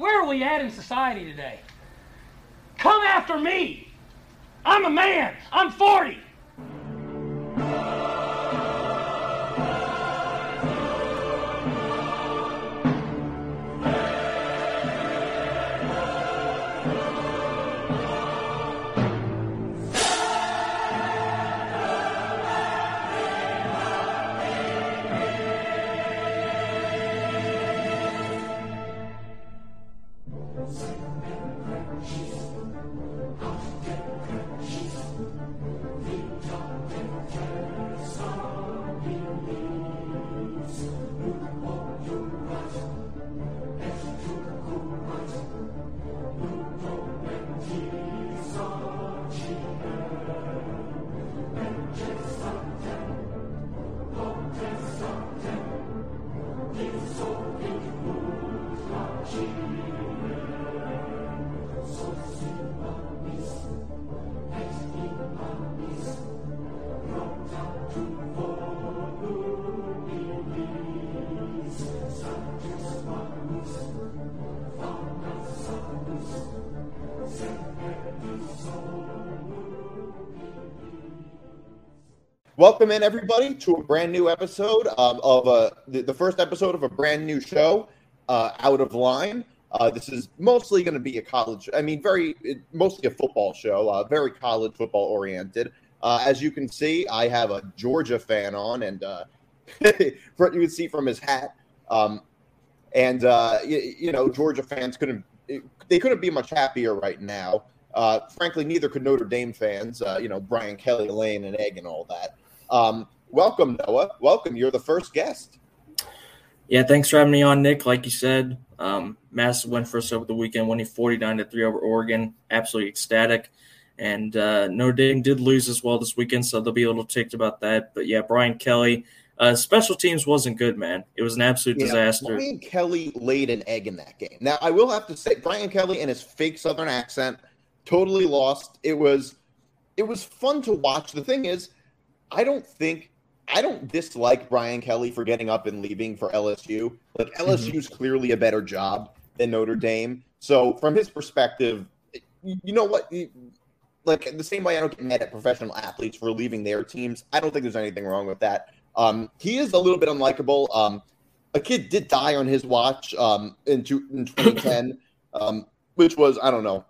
Where are we at in society today? Come after me! I'm a man! I'm 40! Welcome in, everybody, to a brand new episode um, of uh, the, the, first episode of a brand new show, uh, Out of Line. Uh, this is mostly going to be a college, I mean, very mostly a football show, uh, very college football oriented. Uh, as you can see, I have a Georgia fan on, and you can see from his hat. Um, and you, you, know, Georgia fans couldn't they couldn't be much happier right now. frankly, neither could Notre Dame fans. you know, Brian Kelly laying an egg and all that. Um, welcome, Noah. Welcome. You're the first guest. Yeah, thanks for having me on, Nick. Like you said, um, massive win for us over the weekend, winning 49 to 3 over Oregon. Absolutely ecstatic. And uh, Notre Dame did lose as well this weekend, so they'll be a little ticked about that. But yeah, Brian Kelly, uh, special teams wasn't good, man. It was an absolute yeah, disaster. Brian Kelly laid an egg in that game. Now, I will have to say, Brian Kelly and his fake Southern accent totally lost. It was, it was fun to watch. The thing is, I don't think I don't dislike Brian Kelly for getting up and leaving for LSU. Like LSU is mm-hmm. clearly a better job than Notre Dame. So from his perspective, you know what? Like the same way I don't get mad at professional athletes for leaving their teams. I don't think there's anything wrong with that. Um, he is a little bit unlikable. Um, a kid did die on his watch um, in, two, in 2010, um, which was I don't know,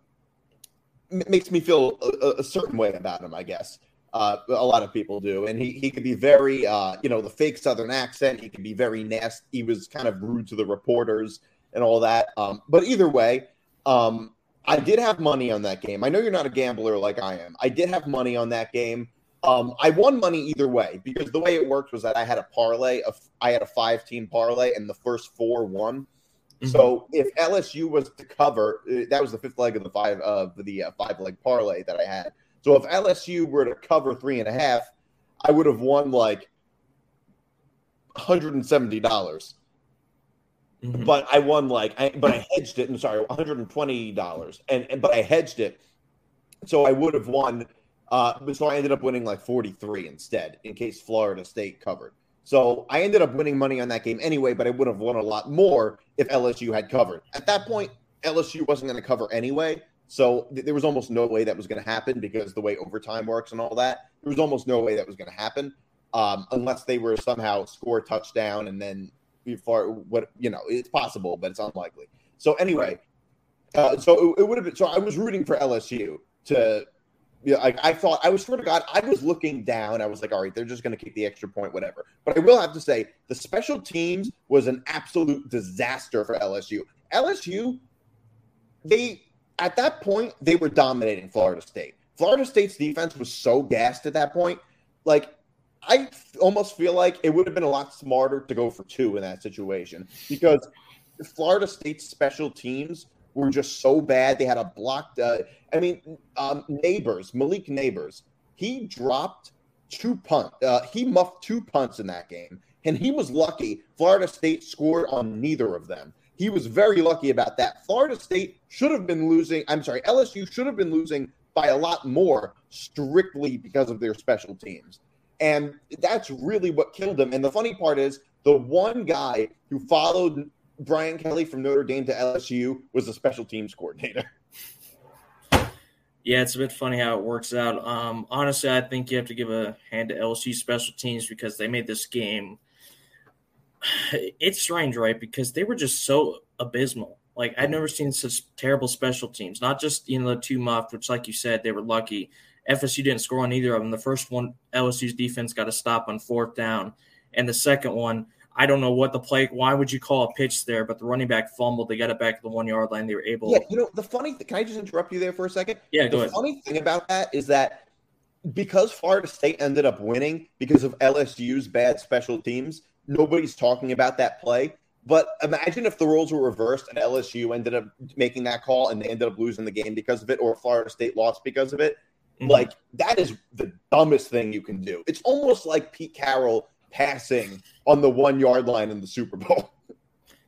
m- makes me feel a, a certain way about him. I guess. Uh, a lot of people do, and he he could be very, uh, you know, the fake Southern accent. He could be very nasty. He was kind of rude to the reporters and all that. Um, but either way, um, I did have money on that game. I know you're not a gambler like I am. I did have money on that game. Um, I won money either way because the way it worked was that I had a parlay. Of, I had a five team parlay, and the first four won. Mm-hmm. So if LSU was to cover, uh, that was the fifth leg of the five of the uh, five leg parlay that I had. So if LSU were to cover three and a half, I would have won like 170. dollars mm-hmm. But I won like, I, but I hedged it. I'm sorry, $120. And, and but I hedged it, so I would have won. Uh, so I ended up winning like 43 instead, in case Florida State covered. So I ended up winning money on that game anyway, but I would have won a lot more if LSU had covered. At that point, LSU wasn't going to cover anyway. So th- there was almost no way that was going to happen because the way overtime works and all that, there was almost no way that was going to happen um, unless they were somehow score a touchdown and then before what you know it's possible, but it's unlikely. So anyway, uh, so it, it would have been. So I was rooting for LSU to. Yeah, you know, I, I thought I was sort of God. I was looking down. I was like, all right, they're just going to kick the extra point, whatever. But I will have to say, the special teams was an absolute disaster for LSU. LSU, they at that point, they were dominating Florida State. Florida State's defense was so gassed at that point. Like, I almost feel like it would have been a lot smarter to go for two in that situation because Florida State's special teams were just so bad. They had a blocked. Uh, I mean, um, Nabers, Malik Nabers. he dropped two punt. Uh, he muffed two punts in that game, and he was lucky. Florida State scored on neither of them. He was very lucky about that. Florida State should have been losing. I'm sorry, LSU should have been losing by a lot more strictly because of their special teams. And that's really what killed them. And the funny part is, the one guy who followed Brian Kelly from Notre Dame to LSU was the special teams coordinator. Yeah, it's a bit funny how it works out. Um, honestly, I think you have to give a hand to LSU special teams because they made this game. It's strange, right? Because they were just so abysmal. Like I've never seen such terrible special teams. Not just you know the two muffed, which, like you said, they were lucky. FSU didn't score on either of them. The first one, LSU's defense got a stop on fourth down, and the second one, I don't know what the play. Why would you call a pitch there? But the running back fumbled. They got it back to the one yard line. They were able. Yeah, you know the funny. thing, can I just interrupt you there for a second? Yeah, the go ahead. funny thing about that is that because Florida State ended up winning because of LSU's bad special teams, nobody's talking about that play. But imagine if the roles were reversed and LSU ended up making that call and they ended up losing the game because of it, or Florida State lost because of it. Mhm. Like that is the dumbest thing you can do. It's almost like Pete Carroll passing on the one yard line in the Super Bowl.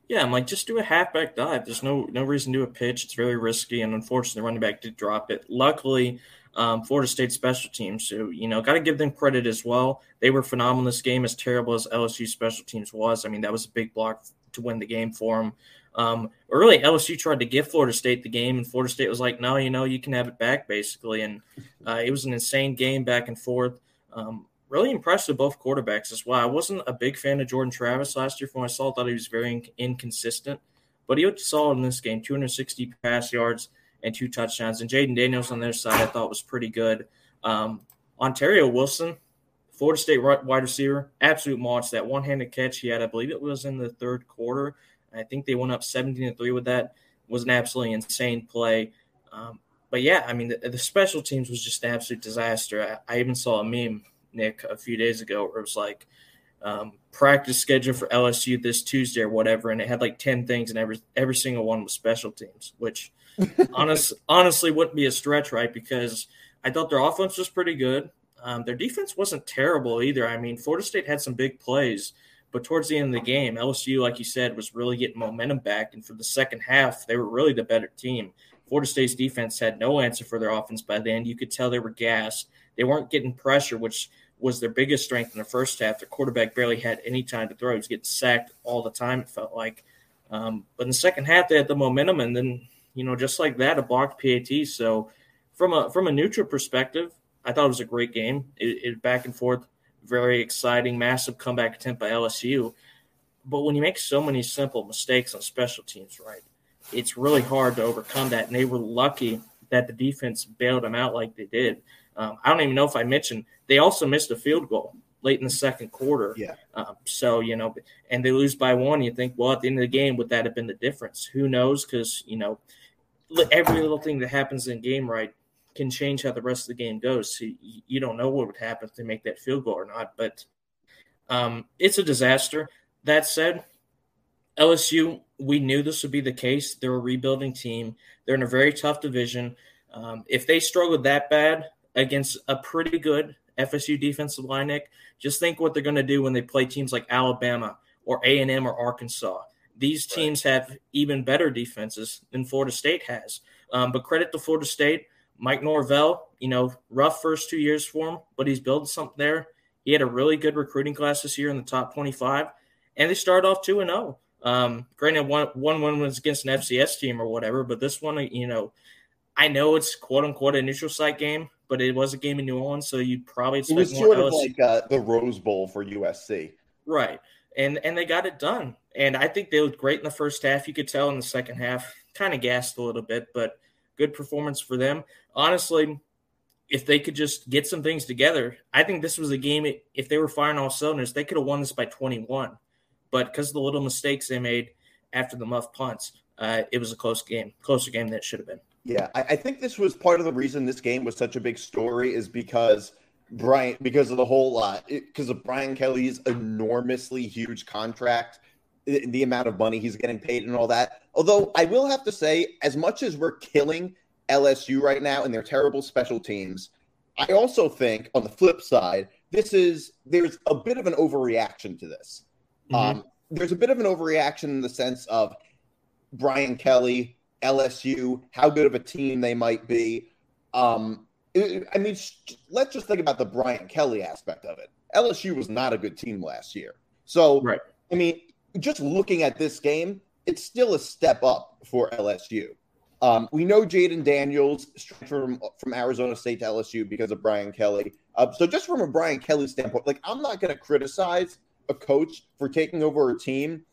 Yeah, I'm like, just do a halfback dive. There's no no reason to do a pitch. It's very risky, and unfortunately, the running back did drop it. Luckily, um, Florida State special teams, so you know, got to give them credit as well. They were phenomenal in this game, as terrible as LSU special teams was. I mean, that was a big block to win the game for them. Um, early, LSU tried to give Florida State the game, and Florida State was like, "No, you know, you can have it back," basically. And uh, it was an insane game back and forth. Um, really impressed with both quarterbacks as well. I wasn't a big fan of Jordan Travis last year from what I saw. I thought he was very in- inconsistent, but he looked solid in this game 260 pass yards and two touchdowns. And Jayden Daniels on their side, I thought was pretty good. Um, Ontaria Wilson, Florida State wide receiver, absolute monster. That one handed catch he had, I believe it was in the third quarter. I think they went up 17 to 3 with that. Was an absolutely insane play. Um, but yeah, I mean, the, the, special teams was just an absolute disaster. I, I even saw a meme Nick a few days ago where it was like um, practice schedule for LSU this Tuesday or whatever, and it had like ten things, and every every single one was special teams, which honest honestly wouldn't be a stretch, right? Because I thought their offense was pretty good. Um, their defense wasn't terrible either. I mean, Florida State had some big plays, but towards the end of the game, LSU, like you said, was really getting momentum back, and for the second half, they were really the better team. Florida State's defense had no answer for their offense by then. You could tell they were gassed. They weren't getting pressure, which was their biggest strength in the first half. Their quarterback barely had any time to throw. He was getting sacked all the time, it felt like. Um, but in the second half, they had the momentum, and then, you know, just like that, a blocked PAT. So from a from a neutral perspective, I thought it was a great game. It, it back and forth, very exciting, massive comeback attempt by LSU. But when you make so many simple mistakes on special teams, right, it's really hard to overcome that. And they were lucky that the defense bailed them out like they did. Um, I don't even know if I mentioned they also missed a field goal late in the second quarter. Yeah. Um, so you know, and they lose by one. You think, well, at the end of the game, would that have been the difference? Who knows? Because you know, every little thing that happens in game right can change how the rest of the game goes. So you, don't know what would happen if they make that field goal or not. But um, it's a disaster. That said, LSU, we knew this would be the case. They're a rebuilding team. They're in a very tough division. Um, if they struggled that bad against a pretty good FSU defensive line, Nick, just think what they're going to do when they play teams like Alabama or A and M or Arkansas. These teams right. have even better defenses than Florida State has. Um, but credit to Florida State, Mike Norvell. You know, rough first two years for him, but he's building something there. He had a really good recruiting class this year in the top twenty-five, and they started off two and zero. Um, granted, one one win was against an FCS team or whatever, but this one, you know, I know it's quote unquote a neutral site game, but it was a game in New Orleans, so you'd probably expect it was more sort of LSU. like uh, the Rose Bowl for USC, right? And and they got it done, and I think they looked great in the first half. You could tell in the second half, kind of gassed a little bit, but good performance for them. Honestly, if they could just get some things together, I think this was a game. If they were firing all cylinders, they could have won this by twenty-one. But because of the little mistakes they made after the muff punts, uh, it was a close game, closer game than it should have been. Yeah, I, I, think this was part of the reason this game was such a big story is because Brian, because of the whole, lot because uh, of Brian Kelly's enormously huge contract, the, the amount of money he's getting paid and all that. Although I will have to say, as much as we're killing LSU right now and their terrible special teams, I also think on the flip side, this is there's a bit of an overreaction to this. Mm-hmm. Um, there's a bit of an overreaction in the sense of Brian Kelly, LSU, how good of a team they might be. Um, I mean, let's just think about the Brian Kelly aspect of it. LSU was not a good team last year. So, right. I mean, just looking at this game, it's still a step up for LSU. Um, we know Jayden Daniels from from Arizona State to LSU because of Brian Kelly. Uh, so just from a Brian Kelly standpoint, like I'm not going to criticize a coach for taking over a team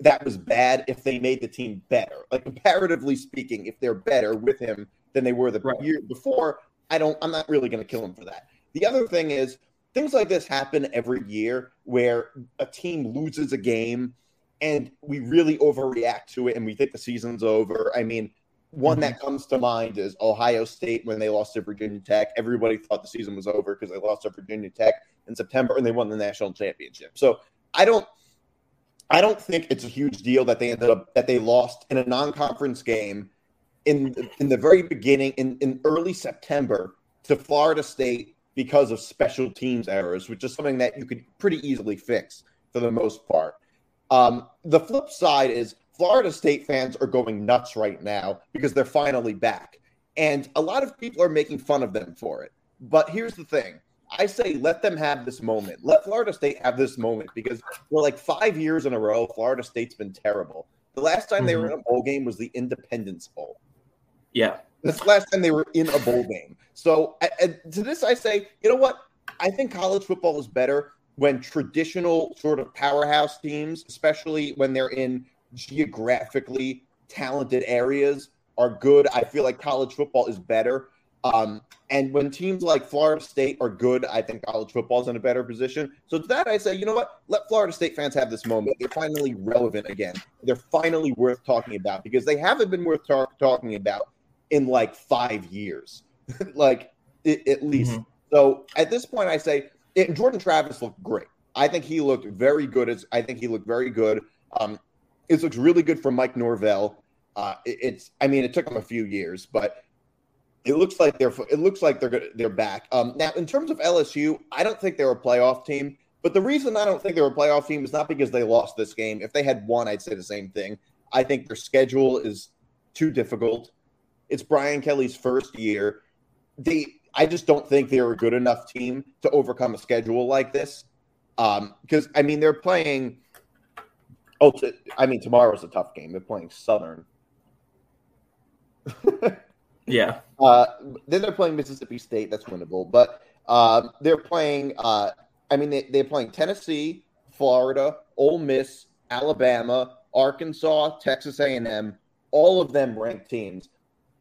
that was bad if they made the team better. Like comparatively speaking, if they're better with him than they were the right. year before, I don't. I'm not really going to kill him for that. The other thing is things like this happen every year where a team loses a game and we really overreact to it and we think the season's over. I mean, one that mhm. comes to mind is Ohio State when they lost to Virginia Tech. Everybody thought the season was over because they lost to Virginia Tech in September and they won the national championship. So I don't I don't think it's a huge deal that they ended up that they lost in a non-conference game in in the very beginning in, in early September to Florida State because of special teams errors, which is something that you could pretty easily fix for the most part. Um, the flip side is Florida State fans are going nuts right now because they're finally back. And a lot of people are making fun of them for it. But here's the thing I say let them have this moment. Let Florida State have this moment because for like five years in a row, Florida State's been terrible. The last time mm-hmm. they were in a bowl game was the Independence Bowl. Yeah. That's the last time they were in a bowl game. So to this, I say, you know what? I think college football is better when traditional sort of powerhouse teams, especially when they're in geographically talented areas are good. I feel like college football is better. Um, and when teams like Florida State are good, I think college football is in a better position. So to that, I say, you know what? Let Florida State fans have this moment. They're finally relevant again. They're finally worth talking about because they haven't been worth talk- talking about in like five years, like it, at least. Mm-hmm. So at this point, I say Jordan Travis looked great. I think he looked very good. As I think he looked very good. Um, it looks really good for Mike Norvell. Uh, it, it's, I mean, it took him a few years, but it looks like they're it looks like they're good, they're back. Um, now, in terms of LSU, I don't think they're a playoff team. But the reason I don't think they're a playoff team is not because they lost this game. If they had won, I'd say the same thing. I think their schedule is too difficult. It's Brian Kelly's first year. They, I just don't think they're a good enough team to overcome a schedule like this. Because um, I mean, they're playing Oh, t- I mean, tomorrow's a tough game. They're playing Southern. yeah. Uh, then they're playing Mississippi State. That's winnable. But um, they're playing. Uh, I mean, they, they're playing Tennessee, Florida, Ole Miss, Alabama, Arkansas, Texas A&M. All of them ranked teams.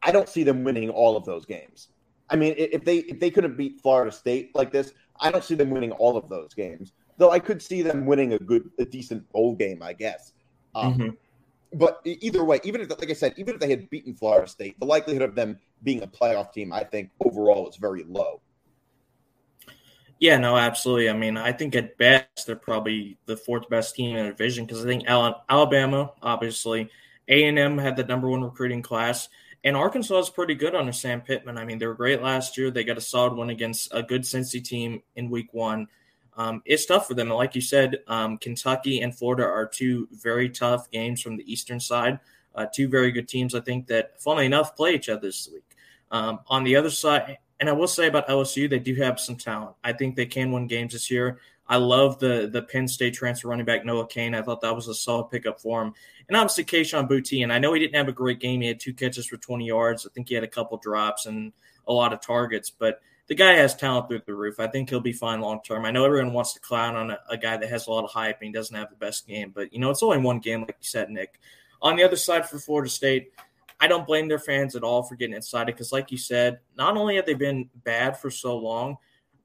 I don't see them winning all of those games. I mean, if they if they couldn't beat Florida State like this, I don't see them winning all of those games. Though I could see them winning a good, a decent bowl game, I guess. Um, mm-hmm. But either way, even if, like I said, even if they had beaten Florida State, the likelihood of them being a playoff team, I think overall is very low. Yeah, no, absolutely. I mean, I think at best they're probably the fourth best team in the division because I think Alabama, obviously, A and M had the number one recruiting class, and Arkansas is pretty good under Sam Pittman. I mean, they were great last year. They got a solid one against a good Cincy team in Week One um, it's tough for them. And like you said, um, Kentucky and Florida are two very tough games from the Eastern side. Uh, two very good teams, I think, that, funnily enough, play each other this week. Um, on the other side, and I will say about LSU, they do have some talent. I think they can win games this year. I love the the Penn State transfer running back Noah Cain. I thought that was a solid pickup for him. And obviously Kayshon Boutte. And I know he didn't have a great game. He had two catches for 20 yards. I think he had a couple drops and a lot of targets. But – the guy has talent through the roof. I think he'll be fine long term. I know everyone wants to clown on a, a, guy that has a lot of hype and he doesn't have the best game, but you know it's only one game, like you said, Nick. On the other side for Florida State, I don't blame their fans at all for getting excited because, like you said, not only have they been bad for so long,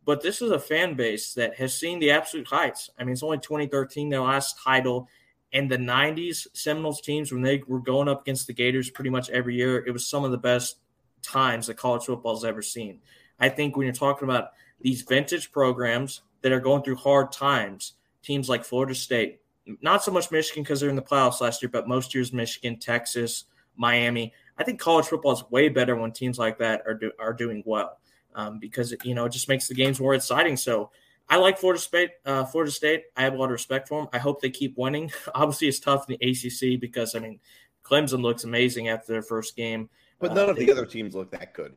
but this is a fan base that has seen the absolute heights. I mean, it's only 2013, their last title. In the 90s, Seminoles teams, when they were going up against the Gators pretty much every year, it was some of the best times that college football has ever seen. I think when you're talking about these vintage programs that are going through hard times, teams like Florida State, not so much Michigan because they're in the playoffs last year, but most years Michigan, Texas, Miami. I think college football is way better when teams like that are do, are doing well um, because it, you know it just makes the games more exciting. So I like Florida State. Uh, Florida State. I have a lot of respect for them. I hope they keep winning. Obviously, it's tough in the ACC because I mean, Clemson looks amazing after their first game, but none uh, of the other teams look that good.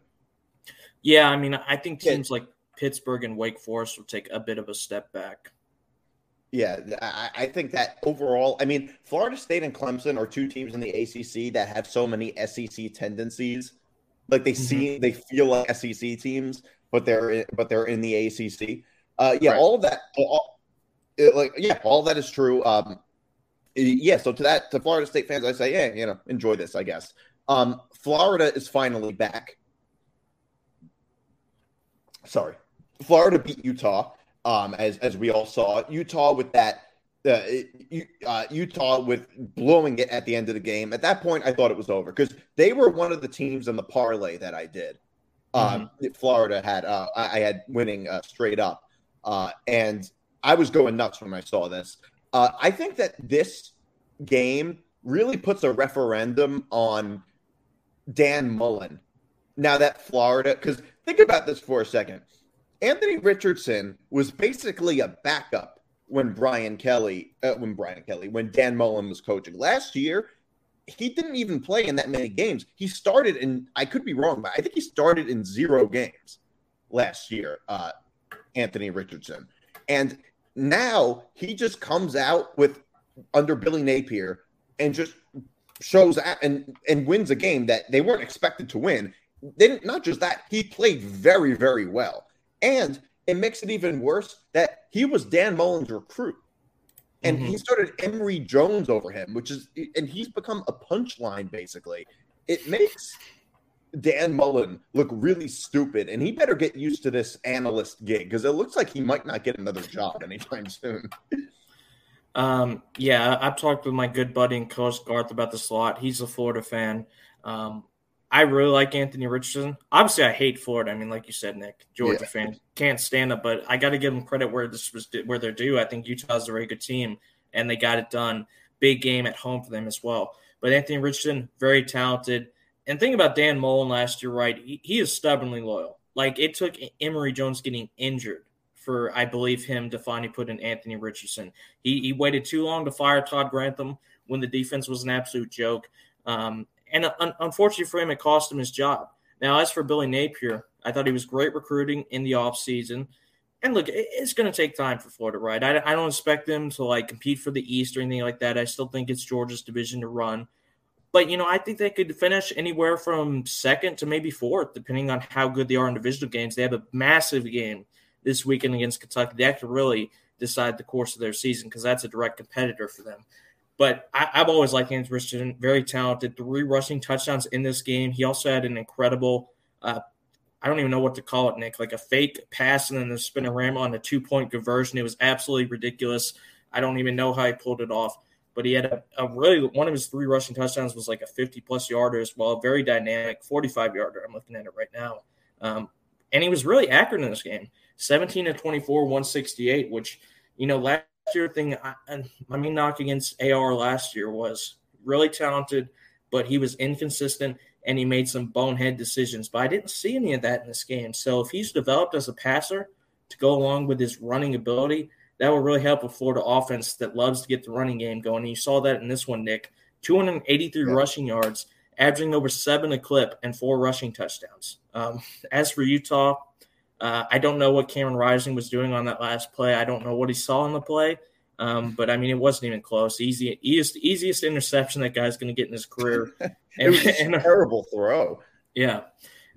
Yeah, I mean, I think teams yeah. like Pittsburgh and Wake Forest will take a bit of a step back. Yeah, I, I, think that overall, I mean, Florida State and Clemson are two teams in the ACC that have so many SEC tendencies. Like they mm-hmm. see, they feel like SEC teams, but they're in, but they're in the ACC. Uh, yeah, right. all of that, all, like yeah, all that is true. Um, yeah, so to that, to Florida State fans, I say, yeah, you know, enjoy this, I guess. Um, Florida is finally back. Sorry, Florida beat Utah, um, as as we all saw. Utah with that uh, uh, Utah with blowing it at the end of the game. At that point, I thought it was over because they were one of the teams in the parlay that I did. Um, mm-hmm. Florida had uh, I had winning uh, straight up, uh, and I was going nuts when I saw this. Uh, I think that this game really puts a referendum on Dan Mullen. Now that Florida, because think about this for a second. Anthony Richardson was basically a backup when Brian Kelly, uh, when Brian Kelly, when Dan Mullen was coaching last year. He didn't even play in that many games. He started in, I could be wrong, but I think he started in zero games last year, uh, Anthony Richardson. And now he just comes out with under Billy Napier and just shows and and wins a game that they weren't expected to win. Then not just that, he played very very well, and it makes it even worse that he was Dan Mullen's recruit, and mm-hmm. he started Emory Jones over him, which is and he's become a punchline basically. It makes Dan Mullen look really stupid, and he better get used to this analyst gig because it looks like he might not get another job anytime soon. Um, yeah, I've talked with my good buddy and coach Garth about the slot. He's a Florida fan. Um, I really like Anthony Richardson. Obviously, I hate Florida. I mean, like you said, Nick, Georgia yeah. fan can't stand it, but I got to give them credit where this was where they're due. I think Utah's a very good team, and they got it done. Big game at home for them as well. But Anthony Richardson, very talented. And think about Dan Mullen last year, right? He, he is stubbornly loyal. Like it took Emory Jones getting injured for I believe him to finally put in Anthony Richardson. He, he waited too long to fire Todd Grantham when the defense was an absolute joke. Um, and un- unfortunately for him, it cost him his job. Now, as for Billy Napier, I thought he was great recruiting in the offseason. And look, it's going to take time for Florida, right? I, I don't expect them to like compete for the East or anything like that. I still think it's Georgia's division to run. But, you know, I think they could finish anywhere from second to maybe fourth, depending on how good they are in divisional games. They have a massive game this weekend against Kentucky, that could really decide the course of their season because that's a direct competitor for them. But I, have always liked James Richardson, very talented, three rushing touchdowns in this game. He also had an incredible, uh, I don't even know what to call it, Nick, like a fake pass and then the spin around on a two point conversion. It was absolutely ridiculous. I don't even know how he pulled it off. But he had a, a really one of his three rushing touchdowns was like a 50 plus yarder as well, very dynamic, 45 yarder. I'm looking at it right now. Um, and he was really accurate in this game. 17 to 24, 168, which, you know, last year thing, I, I mean, knock against AR last year was really talented, but he was inconsistent and he made some bonehead decisions. But I didn't see any of that in this game. So if he's developed as a passer to go along with his running ability, that will really help a Florida offense that loves to get the running game going. And you saw that in this one, Nick. 283 yeah. rushing yards, averaging over seven a clip, and four rushing touchdowns. Um, as for Utah, uh, I don't know what Cameron Rising was doing on that last play. I don't know what he saw on the play. Um, but I mean, it wasn't even close. Easy, easiest, easiest interception that guy's going to get in his career. it and, was and, a terrible throw. Yeah,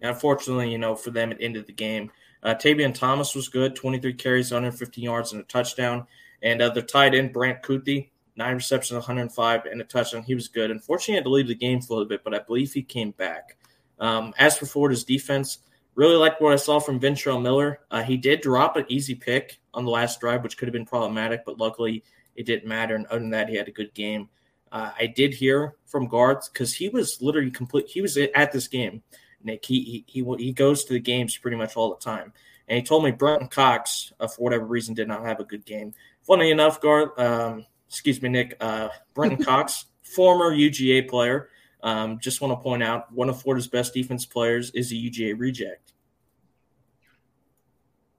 and unfortunately, you know, for them, it ended the game. Uh, Tavion Thomas was good, 23 carries, 115 yards, and a touchdown. And uh, the tight end Brant Kuithe, nine receptions, 105, and a touchdown. He was good. Unfortunately, he had to leave the game for a little bit, but I believe he came back. Um, as for Florida's defense, Really liked what I saw from Ventrell Miller. Uh, he did drop an easy pick on the last drive, which could have been problematic, but luckily it didn't matter. And other than that, he had a good game. Uh, I did hear from Garth because he was literally complete. He was at this game, Nick. He, he he he goes to the games pretty much all the time, and he told me Brenton Cox, uh, for whatever reason, did not have a good game. Funny enough, Garth, um, excuse me, Nick, uh, Brenton Cox, former UGA player, um, just want to point out one of Florida's best defense players is a UGA reject.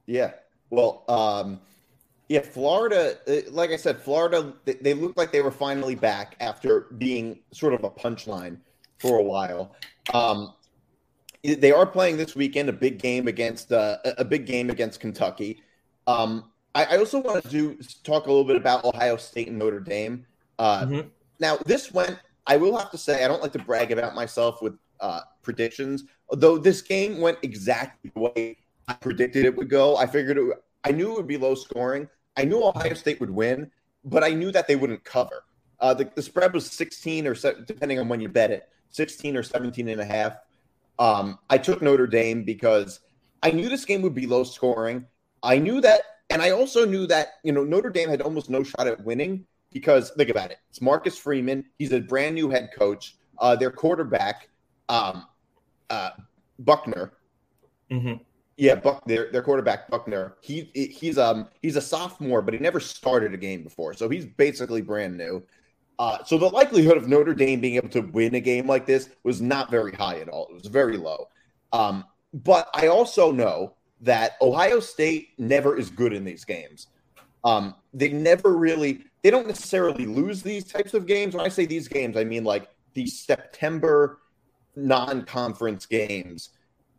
Yeah. Well, um, yeah, Florida, uh, like I said, Florida, they looked like they were finally back after being sort of a punchline for a while. Um, they are playing this weekend a big game against uh, a big game against Kentucky. Um, I, I, also want to do talk a little bit about Ohio State and Notre Dame. Uh, mm-hmm. Now, this went. I will have to say, I don't like to brag about myself with uh, predictions. Although this game went exactly the way I predicted it would go, I figured it. I knew it would be low scoring. I knew Ohio State would win, but I knew that they wouldn't cover. Uh, the, the, spread was 16 or se- depending on when you bet it, 16 or 17 and a half. Um, I took Notre Dame because I knew this game would be low scoring. I knew that, and I also knew that you know Notre Dame had almost no shot at winning because think about it. It's Marcus Freeman. He's a brand new head coach. Uh, their quarterback, um, uh, Buchner. Mm-hmm. Yeah, Buck, their their quarterback Buchner. He he's um he's a sophomore, but he never started a game before, so he's basically brand new. Uh, so the likelihood of Notre Dame being able to win a game like this was not very high at all. It was very low. Um, but I also know that Ohio State never is good in these games. Um, they never really, they don't necessarily lose these types of games. When I say these games, I mean like the September non conference games.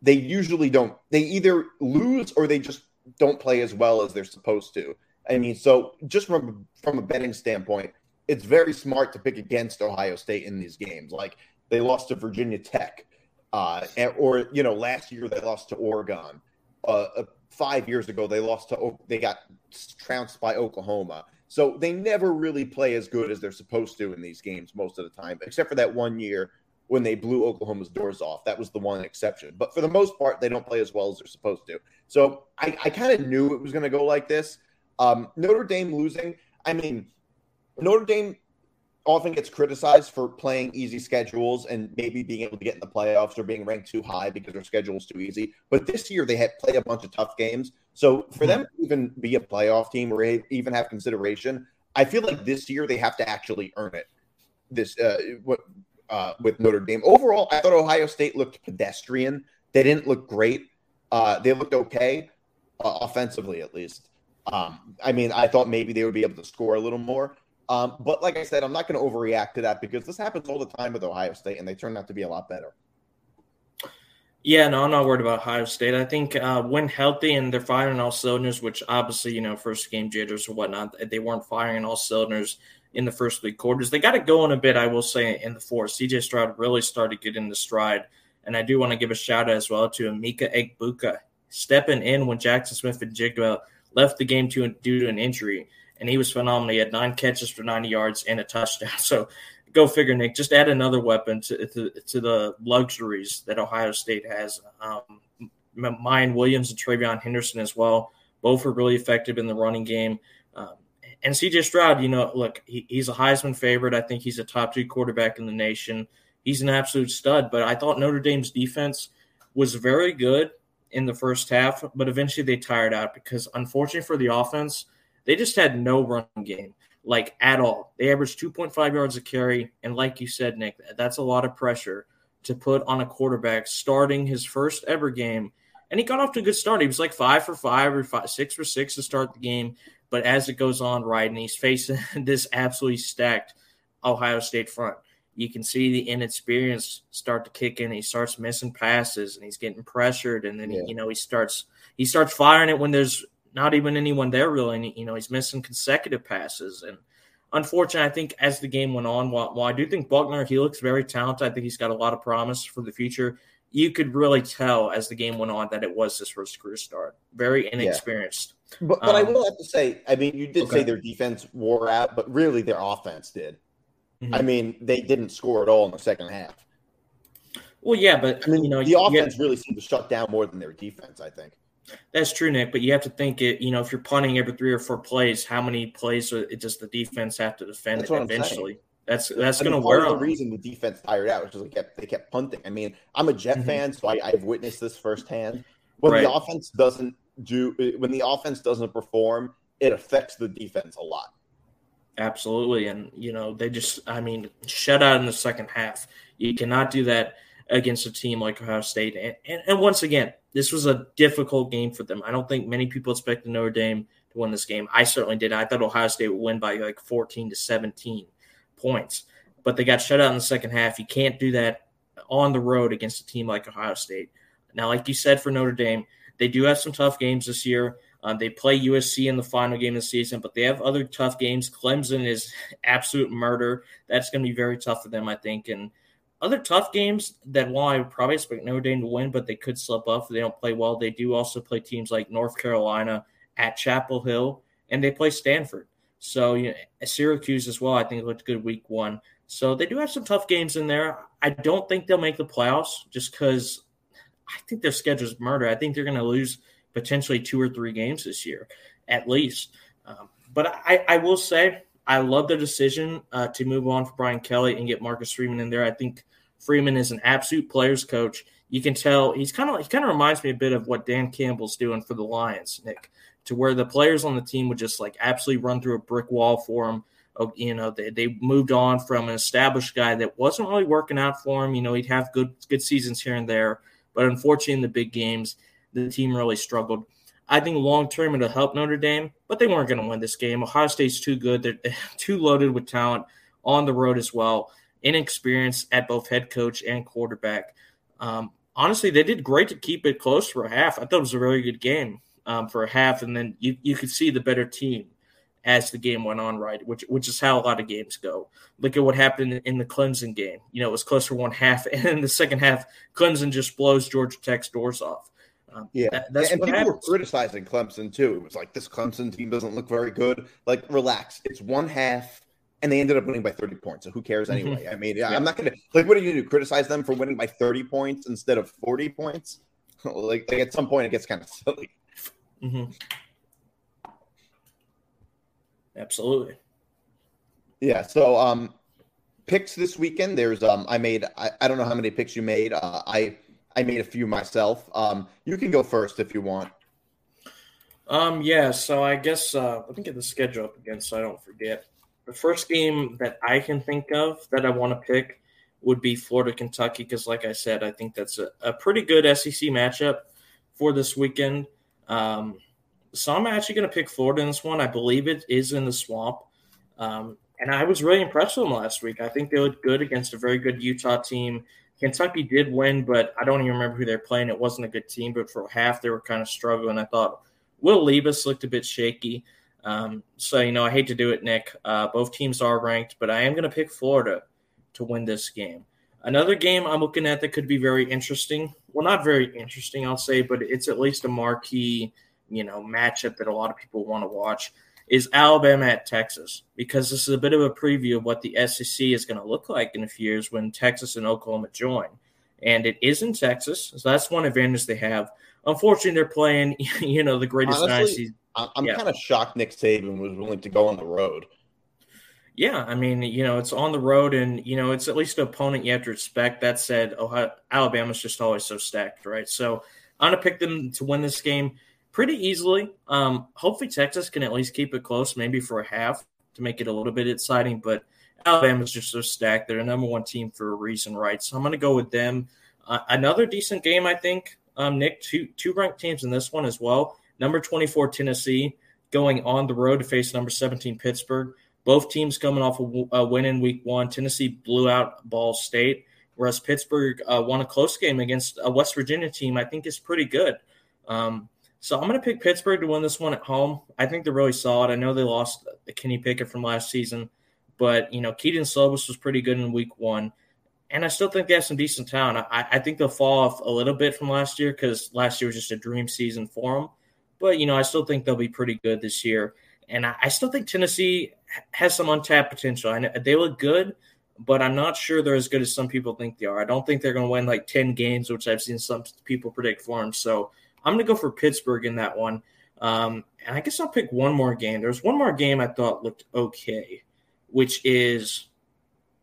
They usually don't, they either lose or they just don't play as well as they're supposed to. I mean, so just from from a betting standpoint, it's very smart to pick against Ohio State in these games. Like they lost to Virginia Tech, uh, or you know, last year they lost to Oregon. Uh, uh, five years ago they lost to they got trounced by Oklahoma. So they never really play as good as they're supposed to in these games most of the time, except for that one year when they blew Oklahoma's doors off. That was the one exception. But for the most part, they don't play as well as they're supposed to. So I, I kind of knew it was going to go like this. Um, Notre Dame losing. I mean, Notre Dame often gets criticized for playing easy schedules and maybe being able to get in the playoffs or being ranked too high because their schedule is too easy. But this year they had played a bunch of tough games. So for them to even be a playoff team or even have consideration, I feel like this year they have to actually earn it. This uh, what uh, with Notre Dame overall, I thought Ohio State looked pedestrian. They didn't look great. Uh, they looked okay uh, offensively, at least. Um, I mean, I thought maybe they would be able to score a little more. Um, but like I said, I'm not going to overreact to that because this happens all the time with Ohio State, and they turn out to be a lot better. Yeah, no, I'm not worried about Ohio State. I think uh, when healthy and they're firing all cylinders, which obviously, you know, first game jitters or whatnot, they weren't firing all cylinders in the first three quarters. They got it going a bit, I will say, in the fourth. CJ Stroud really started getting the stride. And I do want to give a shout out as well to Emeka Egbuka stepping in when Jackson Smith-Njigba left the game to, due to an injury and he was phenomenal. He had nine catches for 90 yards and a touchdown. So go figure, Nick. Just add another weapon to, to, to the luxuries that Ohio State has. Um, Miyan Williams and TreVeyon Henderson as well. Both were really effective in the running game. Um, and CJ Stroud, you know, look, he, he's a Heisman favorite. I think he's a top two quarterback in the nation. He's an absolute stud. But I thought Notre Dame's defense was very good in the first half, but eventually they tired out because, unfortunately for the offense – they just had no run game, like at all. They averaged 2.5 yards a carry. And like you said, Nick, that's a lot of pressure to put on a quarterback starting his first ever game. And he got off to a good start. He was like five for five or five, six for six to start the game. But as it goes on, right, and he's facing this absolutely stacked Ohio State front, you can see the inexperience start to kick in. He starts missing passes and he's getting pressured, and then yeah. he, you know he starts he starts firing it when there's not even anyone there really. You know, he's missing consecutive passes. And unfortunately, I think as the game went on, while, while I do think Buchner, he looks very talented, I think he's got a lot of promise for the future. You could really tell as the game went on that it was his first career start. Very inexperienced. Yeah. But, but um, I will have to say, I mean, you did okay. say their defense wore out, but really their offense did. Mm-hmm. I mean, they didn't score at all in the second half. Well, yeah, but I mean, you know, the offense really seemed to shut down more than their defense. I think. That's true, Nick. But you have to think it. You know, if you're punting every three or four plays, how many plays it does the defense have to defend that's it eventually? That's that's going to wear on. The reason the defense tired out which is because they kept they kept punting. I mean, I'm a Jet mm-hmm. fan, so I, have witnessed this firsthand. When right. the offense doesn't do, when the offense doesn't perform, it affects the defense a lot. Absolutely, and you know they just, I mean, shut out in the second half. You cannot do that against a team like Ohio State. And, and, and, once again, this was a difficult game for them. I don't think many people expected Notre Dame to win this game. I certainly did. I thought Ohio State would win by like 14 to 17 points, but they got shut out in the second half. You can't do that on the road against a team like Ohio State. Now, like you said for Notre Dame, they do have some tough games this year. Um, they play USC in the final game of the season, but they have other tough games. Clemson is absolute murder. That's going to be very tough for them, I think. And other tough games that while I probably expect Notre Dame to win, but they could slip up if they don't play well. They do also play teams like North Carolina at Chapel Hill, and they play Stanford. So you know, Syracuse as well. I think looked good week one. So they do have some tough games in there. I don't think they'll make the playoffs just because I think their schedule is murder. I think they're going to lose potentially two or three games this year, at least. Um, but I, I will say I love the decision uh, to move on for Brian Kelly and get Marcus Freeman in there. I think Freeman is an absolute players coach. You can tell he's kind of he kind of reminds me a bit of what Dan Campbell's doing for the Lions, Nick, to where the players on the team would just like absolutely run through a brick wall for him. Oh, you know, they, they moved on from an established guy that wasn't really working out for him. You know, he'd have good good seasons here and there, but unfortunately in the big games, the team really struggled. I think long term it'll help Notre Dame, but they weren't going to win this game. Ohio State's too good. They're too loaded with talent on the road as well inexperience at both head coach and quarterback. Um, honestly, they did great to keep it close for a half. I thought it was a really good game um, for a half, and then you, you could see the better team as the game went on, right? Which which is how a lot of games go. Look at what happened in the Clemson game. You know, it was close for one half, and in the second half, Clemson just blows Georgia Tech's doors off. Um, yeah, that, that's and people happens. were criticizing Clemson too. It was like this Clemson team doesn't look very good. Like, relax. It's one half and they ended up winning by 30 points. So who cares mm-hmm. anyway? I mean, yeah. I'm not going to like. What are you to do? Criticize them for winning by 30 points instead of 40 points? like, like, at some point, it gets kind of silly. Mm-hmm. Absolutely. Yeah. So, um, picks this weekend. There's um, I made. I, I don't know how many picks you made. Uh, I I made a few myself. Um, you can go first if you want. Um, yeah. So I guess uh, let me get the schedule up again so I don't forget. The first game that I can think of that I want to pick would be Florida Kentucky because, like I said, I think that's a, a pretty good SEC matchup for this weekend. Um, so I'm actually going to pick Florida in this one. I believe it is in the swamp. Um, and I was really impressed with them last week. I think they looked good against a very good Utah team. Kentucky did win, but I don't even remember who they're playing. It wasn't a good team, but for half they were kind of struggling. I thought Will Levis looked a bit shaky. Um, so, you know, I hate to do it, Nick. Uh, both teams are ranked, but I am going to pick Florida to win this game. Another game I'm looking at that could be very interesting. Well, not very interesting, I'll say, but it's at least a marquee, you know, matchup that a lot of people want to watch is Alabama at Texas because this is a bit of a preview of what the SEC is going to look like in a few years when Texas and Oklahoma join. And it is in Texas, so that's one advantage they have. Unfortunately, they're playing, you know, the greatest Honestly, dynasty I'm yeah. kind of shocked Nick Saban was willing to go on the road. Yeah, I mean, you know, it's on the road, and you know, it's at least an opponent you have to respect. That said, Ohio, Alabama's just always so stacked, right? So I'm gonna pick them to win this game pretty easily. Um, hopefully, Texas can at least keep it close, maybe for a half to make it a little bit exciting. But Alabama's just so stacked; they're a number one team for a reason, right? So I'm gonna go with them. Uh, another decent game, I think. Um, Nick, two two ranked teams in this one as well. Number 24, Tennessee, going on the road to face number 17, Pittsburgh. Both teams coming off a, win in week one. Tennessee blew out Ball State, whereas Pittsburgh uh, won a close game against a West Virginia team I think is pretty good. Um, so I'm going to pick Pittsburgh to win this one at home. I think they're really solid. I know they lost the Kenny Pickett from last season, but you know Kedon Slovis was pretty good in week one, and I still think they have some decent talent. I, I think they'll fall off a little bit from last year because last year was just a dream season for them. But, you know, I still think they'll be pretty good this year. And I, I still think Tennessee has some untapped potential. I know they look good, but I'm not sure they're as good as some people think they are. I don't think they're going to win like 10 games, which I've seen some people predict for them. So I'm going to go for Pittsburgh in that one. Um, and I guess I'll pick one more game. There's one more game I thought looked okay, which is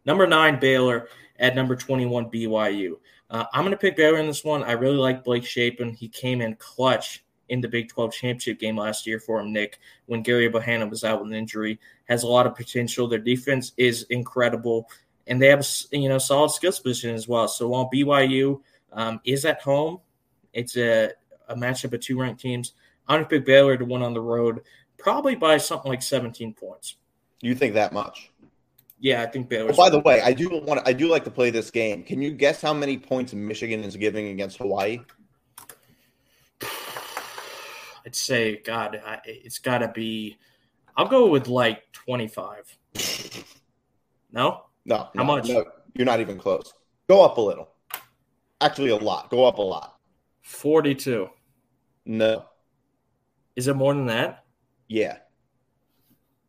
number nine Baylor at number 21 BYU. Uh, I'm going to pick Baylor in this one. I really like Blake Shapen. He came in clutch in the Big 12 championship game last year for him, Nick, when Gary Bohanon was out with an injury. Has a lot of potential. Their defense is incredible, and they have you know solid skills position as well. So while BYU um, is at home, it's a, a matchup of two ranked teams. I'm going to pick Baylor to win on the road, probably by something like 17 points. You think that much? Yeah, I think Baylor. Oh, by the way, I do want I do like to play this game. Can you guess how many points Michigan is giving against Hawaii? I'd say, God, I, it's got to be. I'll go with like 25. No? No. How no, much? No, you're not even close. Go up a little. Actually, a lot. Go up a lot. 42. No. Is it more than that? Yeah.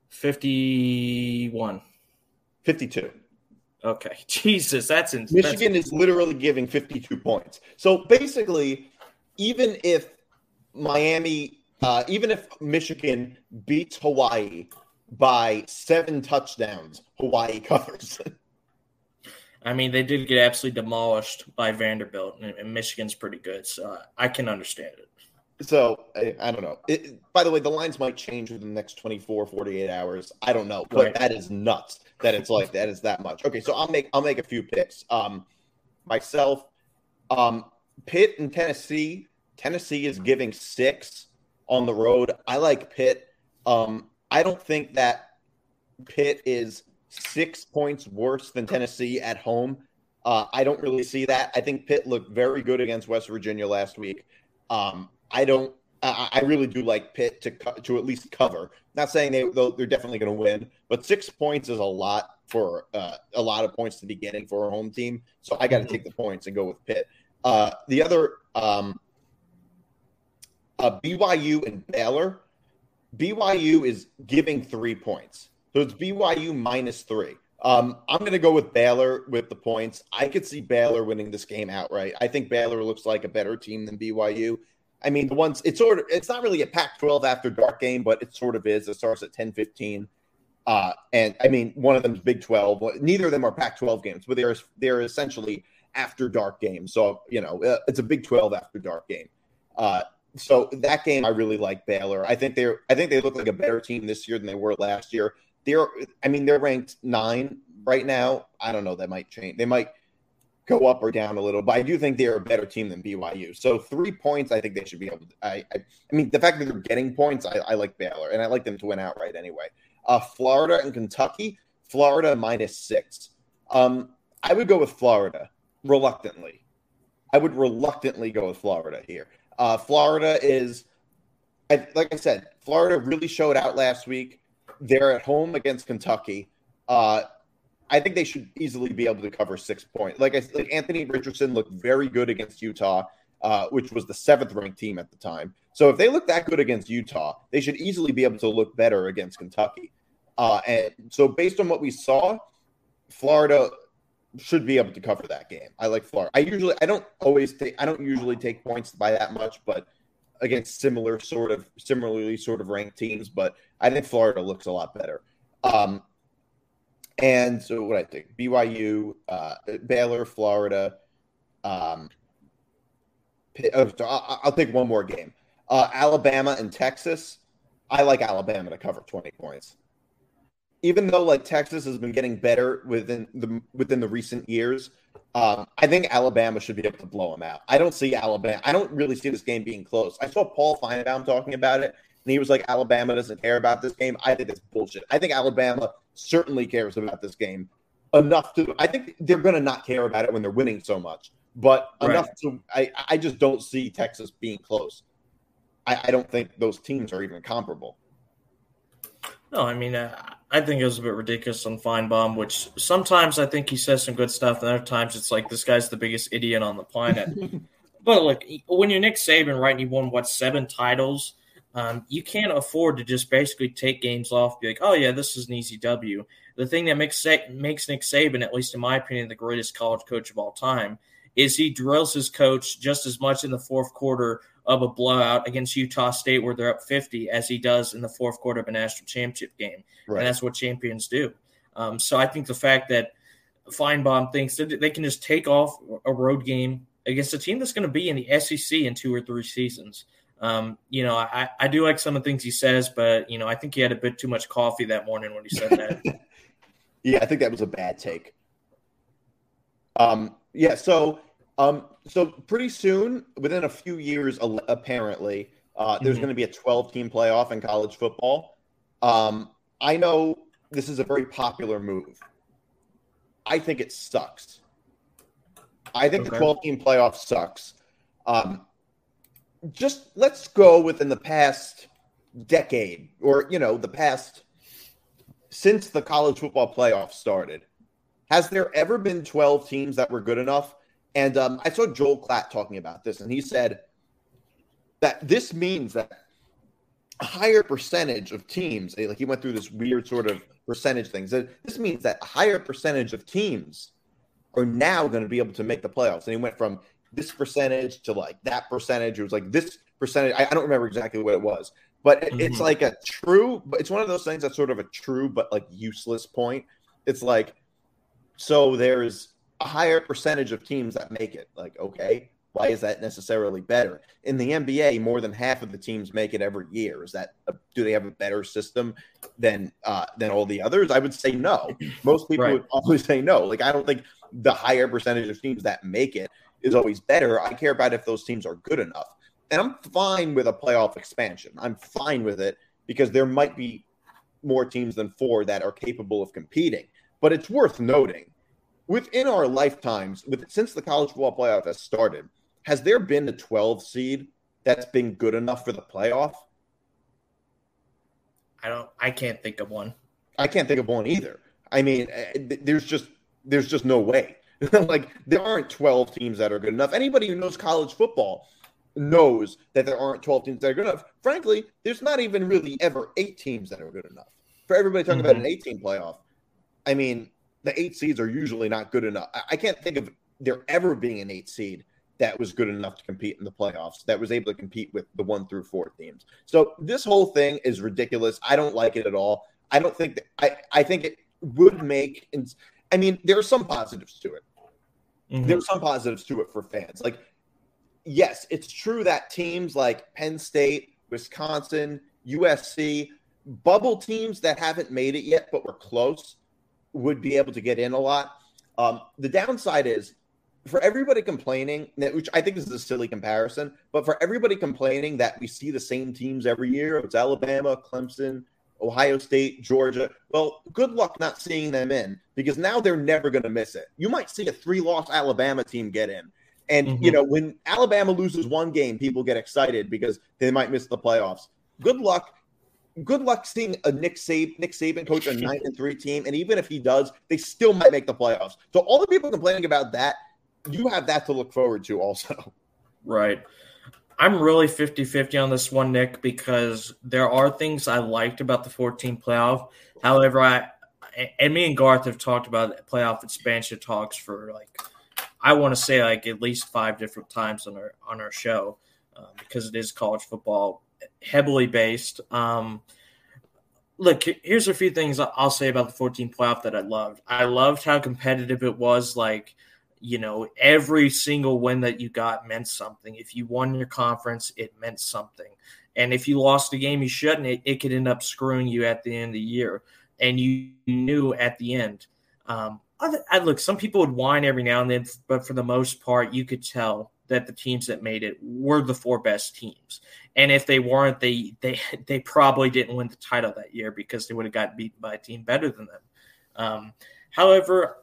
51. 52. Okay. Jesus, that's in Michigan is literally giving 52 points. So basically, even if Miami, uh, even if Michigan beats Hawaii by seven touchdowns, Hawaii covers. I mean, they did get absolutely demolished by Vanderbilt, and, and Michigan's pretty good, so I can understand it. So I, I don't know. It, by the way, the lines might change within the next 24, 48 hours. I don't know, but Right. that is nuts that it's like that is that much. Okay, so I'll make I'll make a few picks. Um, myself, um, Pitt and Tennessee. Tennessee is giving six on the road. I like Pitt. Um, I don't think that Pitt is six points worse than Tennessee at home. Uh, I don't really see that. I think Pitt looked very good against West Virginia last week. Um, I don't. I, I really do like Pitt to to at least cover. Not saying they they're definitely going to win, but six points is a lot for uh, a lot of points to be getting for a home team. So I got to take the points and go with Pitt. Uh, the other um, uh, BYU and Baylor. BYU is giving three points, so it's BYU minus three. Um, I'm going to go with Baylor with the points. I could see Baylor winning this game outright. I think Baylor looks like a better team than BYU. I mean, the ones it's sort of it's not really a Pac-12 after dark game, but it sort of is. It starts at 10:15. Uh, and I mean, one of them is Big 12. Neither of them are Pac-12 games, but they're they're essentially after dark games. So you know, uh, it's a Big 12 after dark game. Uh, so that game, I really like Baylor. I think they're I think they look like a better team this year than they were last year. They're I mean, they're ranked nine right now. I don't know. That might change. They might go up or down a little, but I do think they're a better team than BYU. So three points, I think they should be able to. I, I, I mean, the fact that they're getting points, I, I like Baylor, and I like them to win outright anyway. Uh, Florida and Kentucky, Florida minus six. Um, I would go with Florida reluctantly. I would reluctantly go with Florida here. Uh, Florida is, I, like I said, Florida really showed out last week. They're at home against Kentucky. Uh, I think they should easily be able to cover six points. Like I like Anthony Richardson looked very good against Utah, uh, which was the seventh ranked team at the time. So if they look that good against Utah, they should easily be able to look better against Kentucky. Uh, and so based on what we saw, Florida should be able to cover that game. I like Florida. I usually I don't always take I don't usually take points by that much, but against similar sort of similarly sort of ranked teams, but I think Florida looks a lot better. Um, and so what I think BYU, uh, Baylor, Florida. Um, oh, I'll, I'll take one more game. Uh, Alabama and Texas. I like Alabama to cover twenty points. Even though like Texas has been getting better within the within the recent years, um, I think Alabama should be able to blow them out. I don't see Alabama. I don't really see this game being close. I saw Paul Finebaum talking about it, and he was like, "Alabama doesn't care about this game." I think it's bullshit. I think Alabama certainly cares about this game enough to. I think they're going to not care about it when they're winning so much, but Right. enough to. I I just don't see Texas being close. I, I don't think those teams are even comparable. No, I mean, uh, I think it was a bit ridiculous on Finebaum, which sometimes I think he says some good stuff, and other times it's like this guy's the biggest idiot on the planet. but look, when you're Nick Saban, right, and you won what seven titles, um, you can't afford to just basically take games off, be like, oh yeah, this is an easy W. The thing that makes makes Nick Saban, at least in my opinion, the greatest college coach of all time, is he drills his coach just as much in the fourth quarter of a blowout against Utah State where they're up 50 as he does in the fourth quarter of a national championship game. Right. And that's what champions do. Um, so I think the fact that Finebaum thinks that they can just take off a road game against a team that's going to be in the SEC in two or three seasons. Um, you know, I, I do like some of the things he says, but, you know, I think he had a bit too much coffee that morning when he said that. Yeah, I think that was a bad take. Um, yeah, so um, so pretty soon, within a few years, apparently, uh, there's Mhm. going to be a 12 team playoff in college football. Um, I know this is a very popular move. I think it sucks. I think the 12 team playoff sucks. Um, just let's go within the past decade or, you know, the past since the college football playoff started. Has there ever been 12 teams that were good enough? And um, I saw Joel Klatt talking about this, and he said that this means that a higher percentage of teams, like he went through this weird sort of percentage things. That this means that a higher percentage of teams are now going to be able to make the playoffs. And he went from this percentage to like that percentage. It was like this percentage. I, I don't remember exactly what it was, but it, mm-hmm. it's like a true. But it's one of those things that's sort of a true but like useless point. It's like so there's a higher percentage of teams that make it. Like okay, why is that necessarily better? In the NBA, more than half of the teams make it every year. Is that a, do they have a better system than uh, than all the others? I would say no. Most people right. would always say no. Like I don't think the higher percentage of teams that make it is always better. I care about if those teams are good enough. And I'm fine with a playoff expansion. I'm fine with it because there might be more teams than four that are capable of competing. But it's worth noting within our lifetimes, with, since the college football playoff has started, has there been a 12 seed that's been good enough for the playoff? I don't. I can't think of one. I can't think of one either. I mean, eh, there's just there's just no way. like there aren't 12 teams that are good enough. Anybody who knows college football knows that there aren't 12 teams that are good enough. Frankly, there's not even really ever eight teams that are good enough. For everybody talking mm-hmm. about an 18 playoff, I mean, the eight seeds are usually not good enough. I can't think of there ever being an eight seed that was good enough to compete in the playoffs, that was able to compete with the one through four teams. So this whole thing is ridiculous. I don't like it at all. I don't think that, I, I think it would make, I mean, there are some positives to it. Mm-hmm. There's some positives to it for fans. Like, yes, it's true that teams like Penn State, Wisconsin, USC, bubble teams that haven't made it yet but were close would be able to get in a lot. Um, the downside is for everybody complaining, which I think is a silly comparison, but for everybody complaining that we see the same teams every year, it's Alabama, Clemson, Ohio State, Georgia. Well, good luck not seeing them in because now they're never going to miss it. You might see a three loss Alabama team get in. And, mm-hmm. you know, when Alabama loses one game, people get excited because they might miss the playoffs. Good luck. Good luck seeing a Nick Saban, Nick Saban coach a nine and three team, and even if he does, they still might make the playoffs. So all the people complaining about that, you have that to look forward to, also. Right. I'm really 50 50 on this one, Nick, because there are things I liked about the 14 playoff. However, I and me and Garth have talked about playoff expansion talks for like I want to say like at least five different times on our on our show uh, because it is college football heavily based. Um, look, here's a few things I'll say about the 14 playoff that I loved. I loved how competitive it was. Like you know, every single win that you got meant something. If you won your conference, it meant something. And if you lost a game you shouldn't, it, it could end up screwing you at the end of the year. And you knew at the end. Um, I, I, look, some people would whine every now and then, but for the most part, you could tell that the teams that made it were the four best teams. And if they weren't, they they they probably didn't win the title that year because they would have got beaten by a team better than them. Um, however,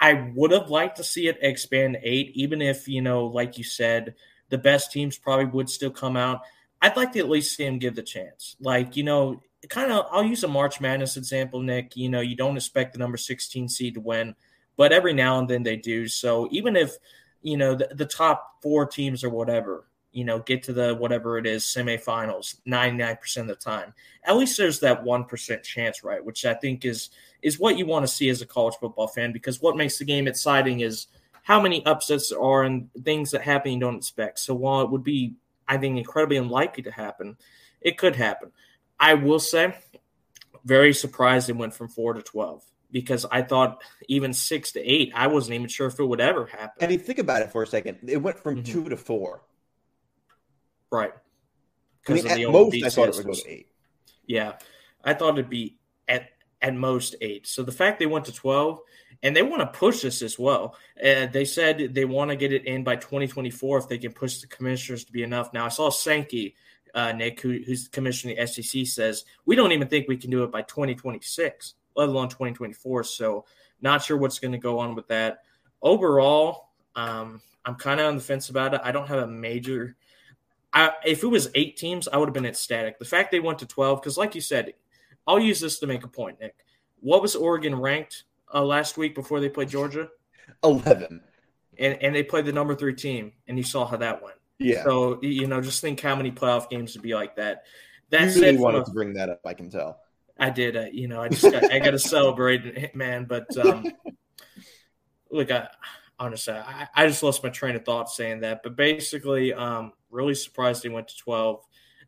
I would have liked to see it expand eight, even if, you know, like you said, the best teams probably would still come out. I'd like to at least see him give the chance. Like, you know, kind of, I'll use a March Madness example, Nick. You know, you don't expect the number 16 seed to win, but every now and then they do. So even if, you know, the, the top four teams or whatever, you know, get to the whatever it is semifinals 99% of the time. At least there's that 1% chance, right? Which I think is is what you want to see as a college football fan because what makes the game exciting is how many upsets there are and things that happen you don't expect. So while it would be, I think, incredibly unlikely to happen, it could happen. I will say, very surprised it went from four to 12 because I thought even six to eight, I wasn't even sure if it would ever happen. I mean, think about it for a second. It went from mm-hmm. two to four. Right. I mean, at most, I thought it would go to eight. Yeah. I thought it'd be at at most eight. So the fact they went to 12 and they want to push this as well. Uh, they said they want to get it in by 2024 if they can push the commissioners to be enough. Now, I saw Sankey, uh, Nick, who, who's commissioning the SEC, says we don't even think we can do it by 2026, let alone 2024. So, not sure what's going to go on with that. Overall, um, I'm kind of on the fence about it. I don't have a major I, if it was eight teams, I would have been ecstatic. The fact they went to 12, because like you said, I'll use this to make a point, Nick. What was Oregon ranked uh, last week before they played Georgia? 11. And, and they played the number three team, and you saw how that went. Yeah. So, you know, just think how many playoff games would be like that. That you really wanted to bring that up, I can tell. I did. Uh, you know, I just got, I got to celebrate man. But um, look, I, honestly, I, I just lost my train of thought saying that. But basically, um, really surprised he went to twelve.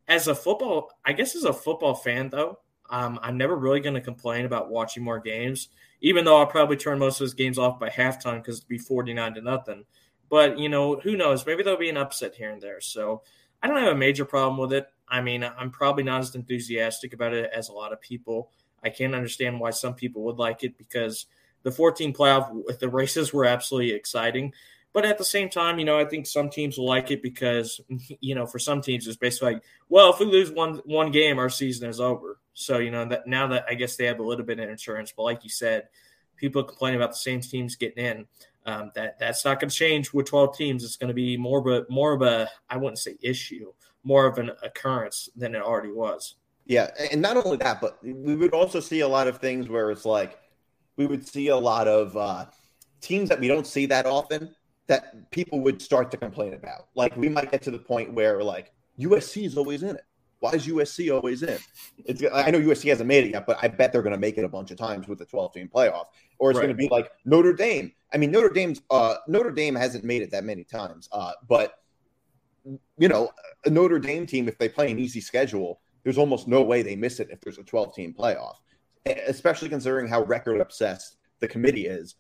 As a football, I guess as a football fan though, um, I'm never really going to complain about watching more games, even though I'll probably turn most of those games off by halftime because it'd be 49 to nothing. But you know, who knows? Maybe there'll be an upset here and there. So I don't have a major problem with it. I mean, I'm probably not as enthusiastic about it as a lot of people. I can't understand why some people would like it because the 14 playoff, the races were absolutely exciting. But at the same time, you know, I think some teams will like it because, you know, for some teams, it's basically like, well, if we lose one one game, our season is over. So, you know, that now that I guess they have a little bit of insurance, but like you said, people complain about the same teams getting in. Um, that that's not going to change with 12 teams. It's going to be more a more of a I wouldn't say issue, more of an occurrence than it already was. Yeah, and not only that, but we would also see a lot of things where it's like we would see a lot of uh, teams that we don't see that often that people would start to complain about. Like we might get to the point where like USC is always in it. Why is USC always in? It's I know USC hasn't made it yet, but I bet they're going to make it a bunch of times with the 12 team playoff. Or it's Right. going to be like Notre Dame. I mean, Notre Dame's uh, Notre Dame hasn't made it that many times, uh, but you know, a Notre Dame team if they play an easy schedule, there's almost no way they miss it if there's a 12 team playoff, especially considering how record obsessed the committee is.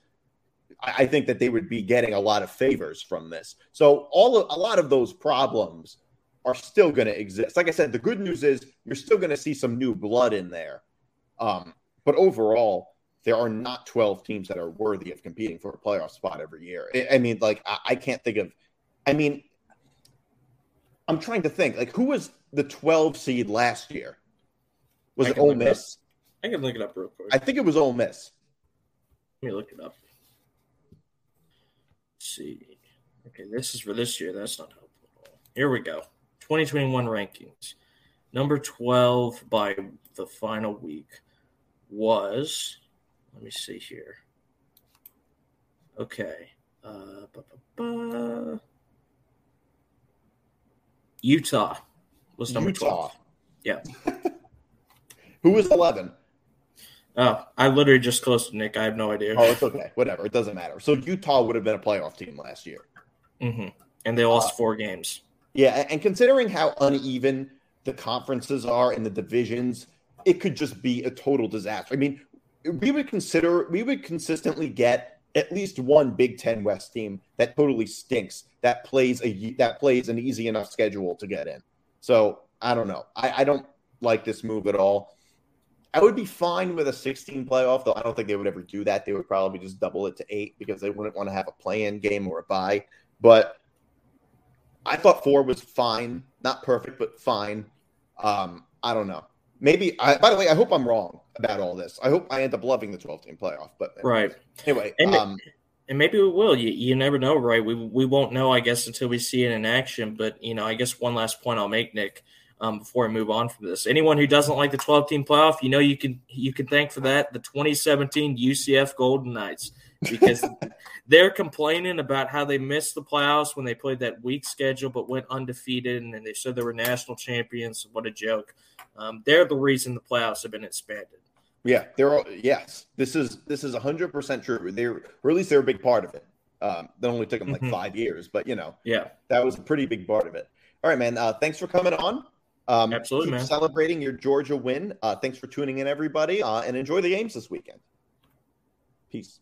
I I think that they would be getting a lot of favors from this. So all of, a lot of those problems are still going to exist. Like I said, the good news is you're still going to see some new blood in there. Um, but overall, there are not 12 teams that are worthy of competing for a playoff spot every year. I, I mean, like I, I can't think of. I mean, I'm trying to think. Like, who was the 12 seed last year? Was it Ole. Miss? I can look it up real quick. I think it was Ole Miss. Let me look it up. Let's see. Okay, this is for this year. That's not helpful at all. Here we go. 2021 rankings. Number 12 by the final week was, let me see here. Okay. Uh, ba, ba, ba. Utah was number Utah. 12. Yeah. Who was 11? Oh, I literally just closed Nick. I have no idea. Oh, it's okay. Whatever. It doesn't matter. So Utah would have been a playoff team last year. hmm And they lost four games. Yeah, and considering how uneven the conferences are in the divisions, it could just be a total disaster. I mean, we would consider we would consistently get at least one Big Ten West team that totally stinks that plays a that plays an easy enough schedule to get in. So I don't know. I, I don't like this move at all. I would be fine with a 16 playoff, though I don't think they would ever do that. They would probably just double it to eight because they wouldn't want to have a play-in game or a bye. But I thought four was fine, not perfect, but fine. Um, I don't know. Maybe. I, by the way, I hope I'm wrong about all this. I hope I end up loving the 12 team playoff. But Right. anyway, And- um, And maybe we will. You, you never know, right? We, we won't know, I guess, until we see it in action. But, you know, I guess one last point I'll make, Nick, um, before I move on from this. Anyone who doesn't like the 12 team playoff, you know, you can you can thank for that the 2017 UCF Golden Knights because they're complaining about how they missed the playoffs when they played that weak schedule but went undefeated and then they said they were national champions. What a joke. Um, they're the reason the playoffs have been expanded. yeah, they're all, yes. This is this is 100 percent true. They're or at least they're a big part of it. Um, that only took them like Mhm. five years, but you know Yeah, that was a pretty big part of it. All right, man. Uh, thanks for coming on. Um, Absolutely, man. Celebrating your Georgia win. Uh, thanks for tuning in, everybody, uh, and enjoy the games this weekend. Peace.